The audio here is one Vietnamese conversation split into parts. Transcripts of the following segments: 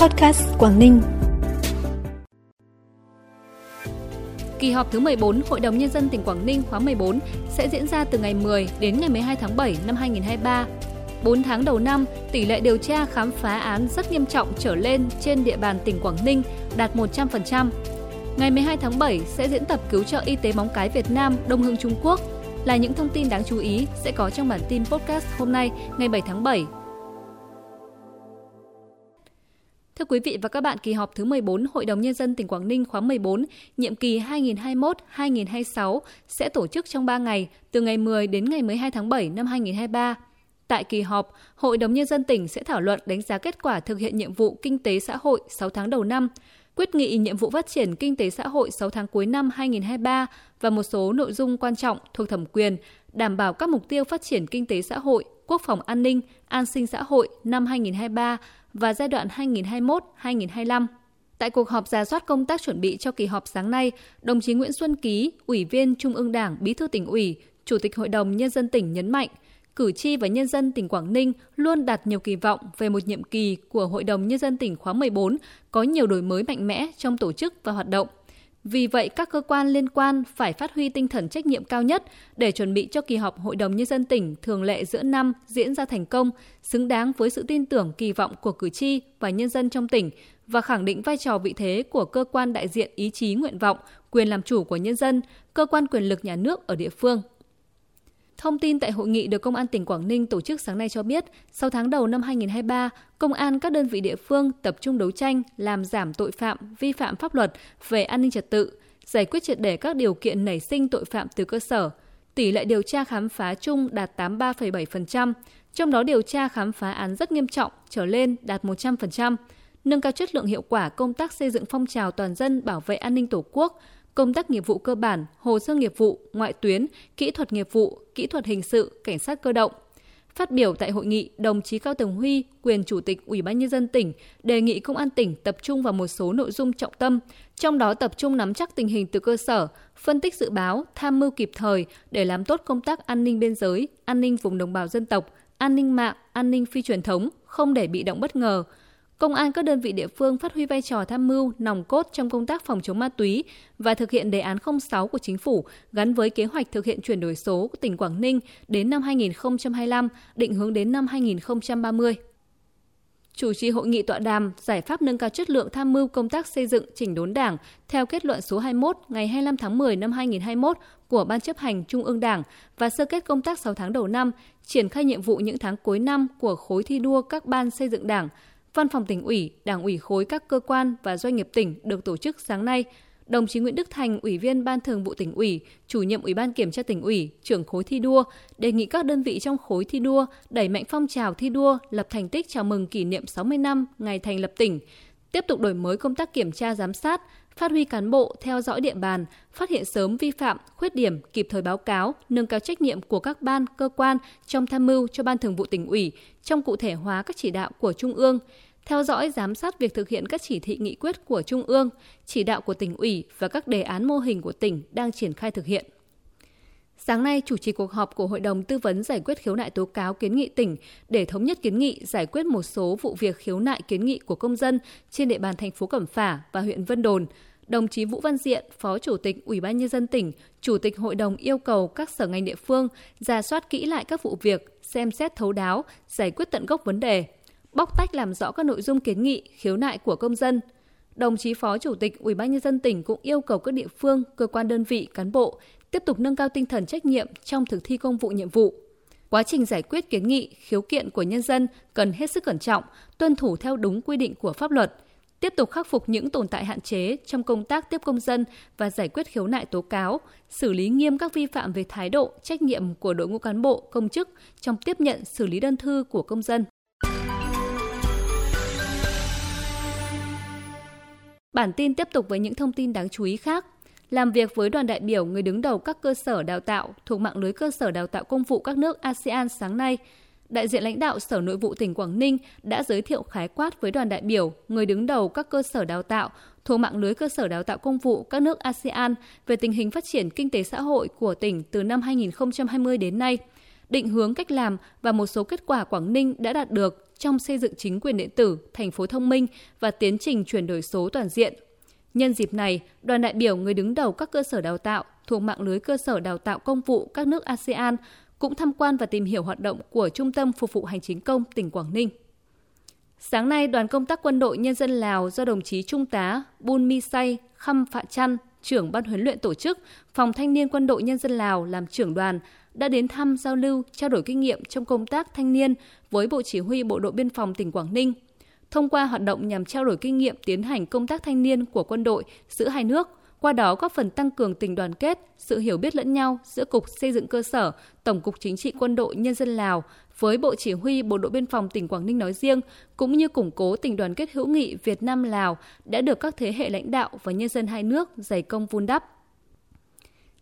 Podcast Quảng Ninh. Kỳ họp thứ 14 Hội đồng Nhân dân tỉnh Quảng Ninh khóa 14 sẽ diễn ra từ ngày 10 đến ngày 12 tháng 7 năm 2023. 4 tháng đầu năm, tỷ lệ điều tra khám phá án rất nghiêm trọng trở lên trên địa bàn tỉnh Quảng Ninh đạt 100%. Ngày 12 tháng 7 sẽ diễn tập cứu trợ y tế móng cái Việt Nam Đông Hưng Trung Quốc là những thông tin đáng chú ý sẽ có trong bản tin podcast hôm nay ngày 7 tháng 7 Thưa quý vị và các bạn, kỳ họp thứ 14 Hội đồng Nhân dân tỉnh Quảng Ninh khóa 14, nhiệm kỳ 2021-2026 sẽ tổ chức trong 3 ngày, từ ngày 10 đến ngày 12 tháng 7 năm 2023. Tại kỳ họp, Hội đồng Nhân dân tỉnh sẽ thảo luận đánh giá kết quả thực hiện nhiệm vụ kinh tế xã hội 6 tháng đầu năm, quyết nghị nhiệm vụ phát triển kinh tế xã hội 6 tháng cuối năm 2023 và một số nội dung quan trọng thuộc thẩm quyền, đảm bảo các mục tiêu phát triển kinh tế xã hội, quốc phòng an ninh, an sinh xã hội năm 2023 và giai đoạn 2021-2025. Tại cuộc họp giả soát công tác chuẩn bị cho kỳ họp sáng nay, đồng chí Nguyễn Xuân Ký, Ủy viên Trung ương Đảng, Bí thư tỉnh ủy, Chủ tịch Hội đồng Nhân dân tỉnh nhấn mạnh, cử tri và nhân dân tỉnh Quảng Ninh luôn đặt nhiều kỳ vọng về một nhiệm kỳ của Hội đồng Nhân dân tỉnh khóa 14 có nhiều đổi mới mạnh mẽ trong tổ chức và hoạt động. Vì vậy, các cơ quan liên quan phải phát huy tinh thần trách nhiệm cao nhất để chuẩn bị cho kỳ họp Hội đồng Nhân dân tỉnh thường lệ giữa năm diễn ra thành công, xứng đáng với sự tin tưởng kỳ vọng của cử tri và nhân dân trong tỉnh và khẳng định vai trò vị thế của cơ quan đại diện ý chí nguyện vọng, quyền làm chủ của nhân dân, cơ quan quyền lực nhà nước ở địa phương. Thông tin tại hội nghị được Công an tỉnh Quảng Ninh tổ chức sáng nay cho biết, sau tháng đầu năm 2023, Công an các đơn vị địa phương tập trung đấu tranh, làm giảm tội phạm, vi phạm pháp luật về an ninh trật tự, giải quyết triệt để các điều kiện nảy sinh tội phạm từ cơ sở. Tỷ lệ điều tra khám phá chung đạt 83,7%, trong đó điều tra khám phá án rất nghiêm trọng trở lên đạt 100%, nâng cao chất lượng hiệu quả công tác xây dựng phong trào toàn dân bảo vệ an ninh Tổ quốc, công tác nghiệp vụ cơ bản, hồ sơ nghiệp vụ, ngoại tuyến, kỹ thuật nghiệp vụ, kỹ thuật hình sự, cảnh sát cơ động. Phát biểu tại hội nghị, đồng chí Cao Tường Huy, quyền chủ tịch Ủy ban nhân dân tỉnh, đề nghị công an tỉnh tập trung vào một số nội dung trọng tâm, trong đó tập trung nắm chắc tình hình từ cơ sở, phân tích dự báo, tham mưu kịp thời để làm tốt công tác an ninh biên giới, an ninh vùng đồng bào dân tộc, an ninh mạng, an ninh phi truyền thống, không để bị động bất ngờ, Công an các đơn vị địa phương phát huy vai trò tham mưu, nòng cốt trong công tác phòng chống ma túy và thực hiện đề án 06 của chính phủ gắn với kế hoạch thực hiện chuyển đổi số của tỉnh Quảng Ninh đến năm 2025, định hướng đến năm 2030 chủ trì hội nghị tọa đàm giải pháp nâng cao chất lượng tham mưu công tác xây dựng chỉnh đốn Đảng theo kết luận số 21 ngày 25 tháng 10 năm 2021 của Ban chấp hành Trung ương Đảng và sơ kết công tác 6 tháng đầu năm, triển khai nhiệm vụ những tháng cuối năm của khối thi đua các ban xây dựng Đảng, Văn phòng tỉnh ủy, Đảng ủy khối các cơ quan và doanh nghiệp tỉnh được tổ chức sáng nay. Đồng chí Nguyễn Đức Thành, Ủy viên Ban Thường vụ tỉnh ủy, chủ nhiệm Ủy ban Kiểm tra tỉnh ủy, trưởng khối thi đua, đề nghị các đơn vị trong khối thi đua đẩy mạnh phong trào thi đua, lập thành tích chào mừng kỷ niệm 60 năm ngày thành lập tỉnh, tiếp tục đổi mới công tác kiểm tra giám sát, phát huy cán bộ theo dõi địa bàn, phát hiện sớm vi phạm, khuyết điểm, kịp thời báo cáo, nâng cao trách nhiệm của các ban, cơ quan trong tham mưu cho Ban Thường vụ tỉnh ủy, trong cụ thể hóa các chỉ đạo của Trung ương, theo dõi giám sát việc thực hiện các chỉ thị nghị quyết của Trung ương, chỉ đạo của tỉnh ủy và các đề án mô hình của tỉnh đang triển khai thực hiện. Sáng nay, chủ trì cuộc họp của Hội đồng Tư vấn Giải quyết khiếu nại tố cáo kiến nghị tỉnh để thống nhất kiến nghị giải quyết một số vụ việc khiếu nại kiến nghị của công dân trên địa bàn thành phố Cẩm Phả và huyện Vân Đồn. Đồng chí Vũ Văn Diện, Phó Chủ tịch Ủy ban Nhân dân tỉnh, Chủ tịch Hội đồng yêu cầu các sở ngành địa phương ra soát kỹ lại các vụ việc, xem xét thấu đáo, giải quyết tận gốc vấn đề, bóc tách làm rõ các nội dung kiến nghị, khiếu nại của công dân. Đồng chí Phó Chủ tịch Ủy ban nhân dân tỉnh cũng yêu cầu các địa phương, cơ quan đơn vị, cán bộ tiếp tục nâng cao tinh thần trách nhiệm trong thực thi công vụ nhiệm vụ. Quá trình giải quyết kiến nghị, khiếu kiện của nhân dân cần hết sức cẩn trọng, tuân thủ theo đúng quy định của pháp luật, tiếp tục khắc phục những tồn tại hạn chế trong công tác tiếp công dân và giải quyết khiếu nại tố cáo, xử lý nghiêm các vi phạm về thái độ, trách nhiệm của đội ngũ cán bộ, công chức trong tiếp nhận xử lý đơn thư của công dân. Bản tin tiếp tục với những thông tin đáng chú ý khác. Làm việc với đoàn đại biểu người đứng đầu các cơ sở đào tạo thuộc mạng lưới cơ sở đào tạo công vụ các nước ASEAN sáng nay, đại diện lãnh đạo Sở Nội vụ tỉnh Quảng Ninh đã giới thiệu khái quát với đoàn đại biểu người đứng đầu các cơ sở đào tạo thuộc mạng lưới cơ sở đào tạo công vụ các nước ASEAN về tình hình phát triển kinh tế xã hội của tỉnh từ năm 2020 đến nay, định hướng cách làm và một số kết quả Quảng Ninh đã đạt được trong xây dựng chính quyền điện tử, thành phố thông minh và tiến trình chuyển đổi số toàn diện. Nhân dịp này, đoàn đại biểu người đứng đầu các cơ sở đào tạo thuộc mạng lưới cơ sở đào tạo công vụ các nước ASEAN cũng tham quan và tìm hiểu hoạt động của Trung tâm Phục vụ Hành chính công tỉnh Quảng Ninh. Sáng nay, đoàn công tác quân đội nhân dân Lào do đồng chí Trung tá Bun Mi Say Khăm Phạ Chăn, trưởng ban huấn luyện tổ chức, Phòng Thanh niên Quân đội Nhân dân Lào làm trưởng đoàn, đã đến thăm giao lưu, trao đổi kinh nghiệm trong công tác thanh niên với Bộ Chỉ huy Bộ đội Biên phòng tỉnh Quảng Ninh. Thông qua hoạt động nhằm trao đổi kinh nghiệm tiến hành công tác thanh niên của quân đội giữa hai nước, qua đó góp phần tăng cường tình đoàn kết, sự hiểu biết lẫn nhau giữa Cục Xây dựng cơ sở, Tổng cục Chính trị Quân đội Nhân dân Lào với Bộ Chỉ huy Bộ đội Biên phòng tỉnh Quảng Ninh nói riêng, cũng như củng cố tình đoàn kết hữu nghị Việt Nam-Lào đã được các thế hệ lãnh đạo và nhân dân hai nước dày công vun đắp.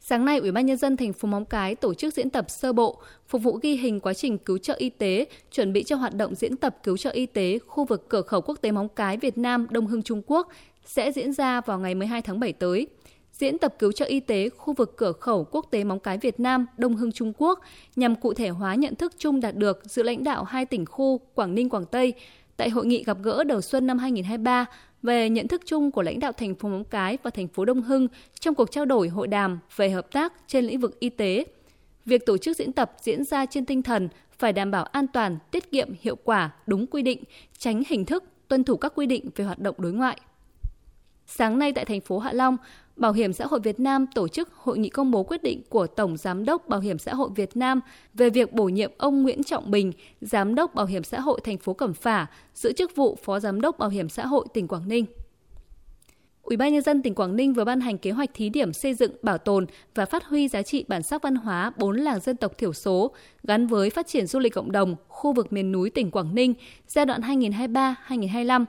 Sáng nay, Ủy ban nhân dân thành phố Móng Cái tổ chức diễn tập sơ bộ phục vụ ghi hình quá trình cứu trợ y tế, chuẩn bị cho hoạt động diễn tập cứu trợ y tế khu vực cửa khẩu quốc tế Móng Cái Việt Nam Đông Hưng Trung Quốc sẽ diễn ra vào ngày 12 tháng 7 tới. Diễn tập cứu trợ y tế khu vực cửa khẩu quốc tế Móng Cái Việt Nam, Đông Hưng Trung Quốc nhằm cụ thể hóa nhận thức chung đạt được giữa lãnh đạo hai tỉnh khu Quảng Ninh Quảng Tây tại hội nghị gặp gỡ đầu xuân năm 2023 về nhận thức chung của lãnh đạo thành phố Móng Cái và thành phố Đông Hưng trong cuộc trao đổi hội đàm về hợp tác trên lĩnh vực y tế. Việc tổ chức diễn tập diễn ra trên tinh thần phải đảm bảo an toàn, tiết kiệm, hiệu quả, đúng quy định, tránh hình thức, tuân thủ các quy định về hoạt động đối ngoại. Sáng nay tại thành phố Hạ Long, Bảo hiểm xã hội Việt Nam tổ chức hội nghị công bố quyết định của Tổng Giám đốc Bảo hiểm xã hội Việt Nam về việc bổ nhiệm ông Nguyễn Trọng Bình, Giám đốc Bảo hiểm xã hội thành phố Cẩm Phả, giữ chức vụ Phó Giám đốc Bảo hiểm xã hội tỉnh Quảng Ninh. Ủy ban nhân dân tỉnh Quảng Ninh vừa ban hành kế hoạch thí điểm xây dựng, bảo tồn và phát huy giá trị bản sắc văn hóa bốn làng dân tộc thiểu số gắn với phát triển du lịch cộng đồng khu vực miền núi tỉnh Quảng Ninh giai đoạn 2023-2025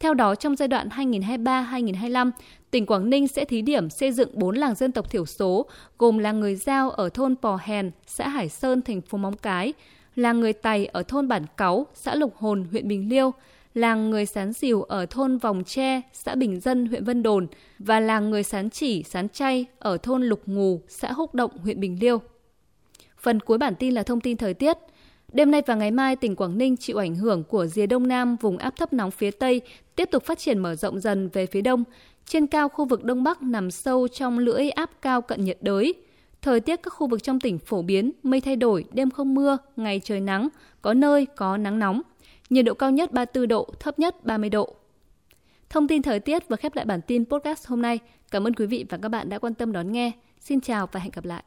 theo đó, trong giai đoạn 2023-2025, tỉnh Quảng Ninh sẽ thí điểm xây dựng 4 làng dân tộc thiểu số, gồm làng người Giao ở thôn Pò Hèn, xã Hải Sơn, thành phố Móng Cái, làng người Tày ở thôn Bản Cáu, xã Lục Hồn, huyện Bình Liêu, làng người Sán Dìu ở thôn Vòng Tre, xã Bình Dân, huyện Vân Đồn và làng người Sán Chỉ, Sán Chay ở thôn Lục Ngù, xã Húc Động, huyện Bình Liêu. Phần cuối bản tin là thông tin thời tiết. Đêm nay và ngày mai, tỉnh Quảng Ninh chịu ảnh hưởng của rìa đông nam vùng áp thấp nóng phía Tây tiếp tục phát triển mở rộng dần về phía đông. Trên cao khu vực Đông Bắc nằm sâu trong lưỡi áp cao cận nhiệt đới. Thời tiết các khu vực trong tỉnh phổ biến, mây thay đổi, đêm không mưa, ngày trời nắng, có nơi có nắng nóng. Nhiệt độ cao nhất 34 độ, thấp nhất 30 độ. Thông tin thời tiết vừa khép lại bản tin podcast hôm nay. Cảm ơn quý vị và các bạn đã quan tâm đón nghe. Xin chào và hẹn gặp lại.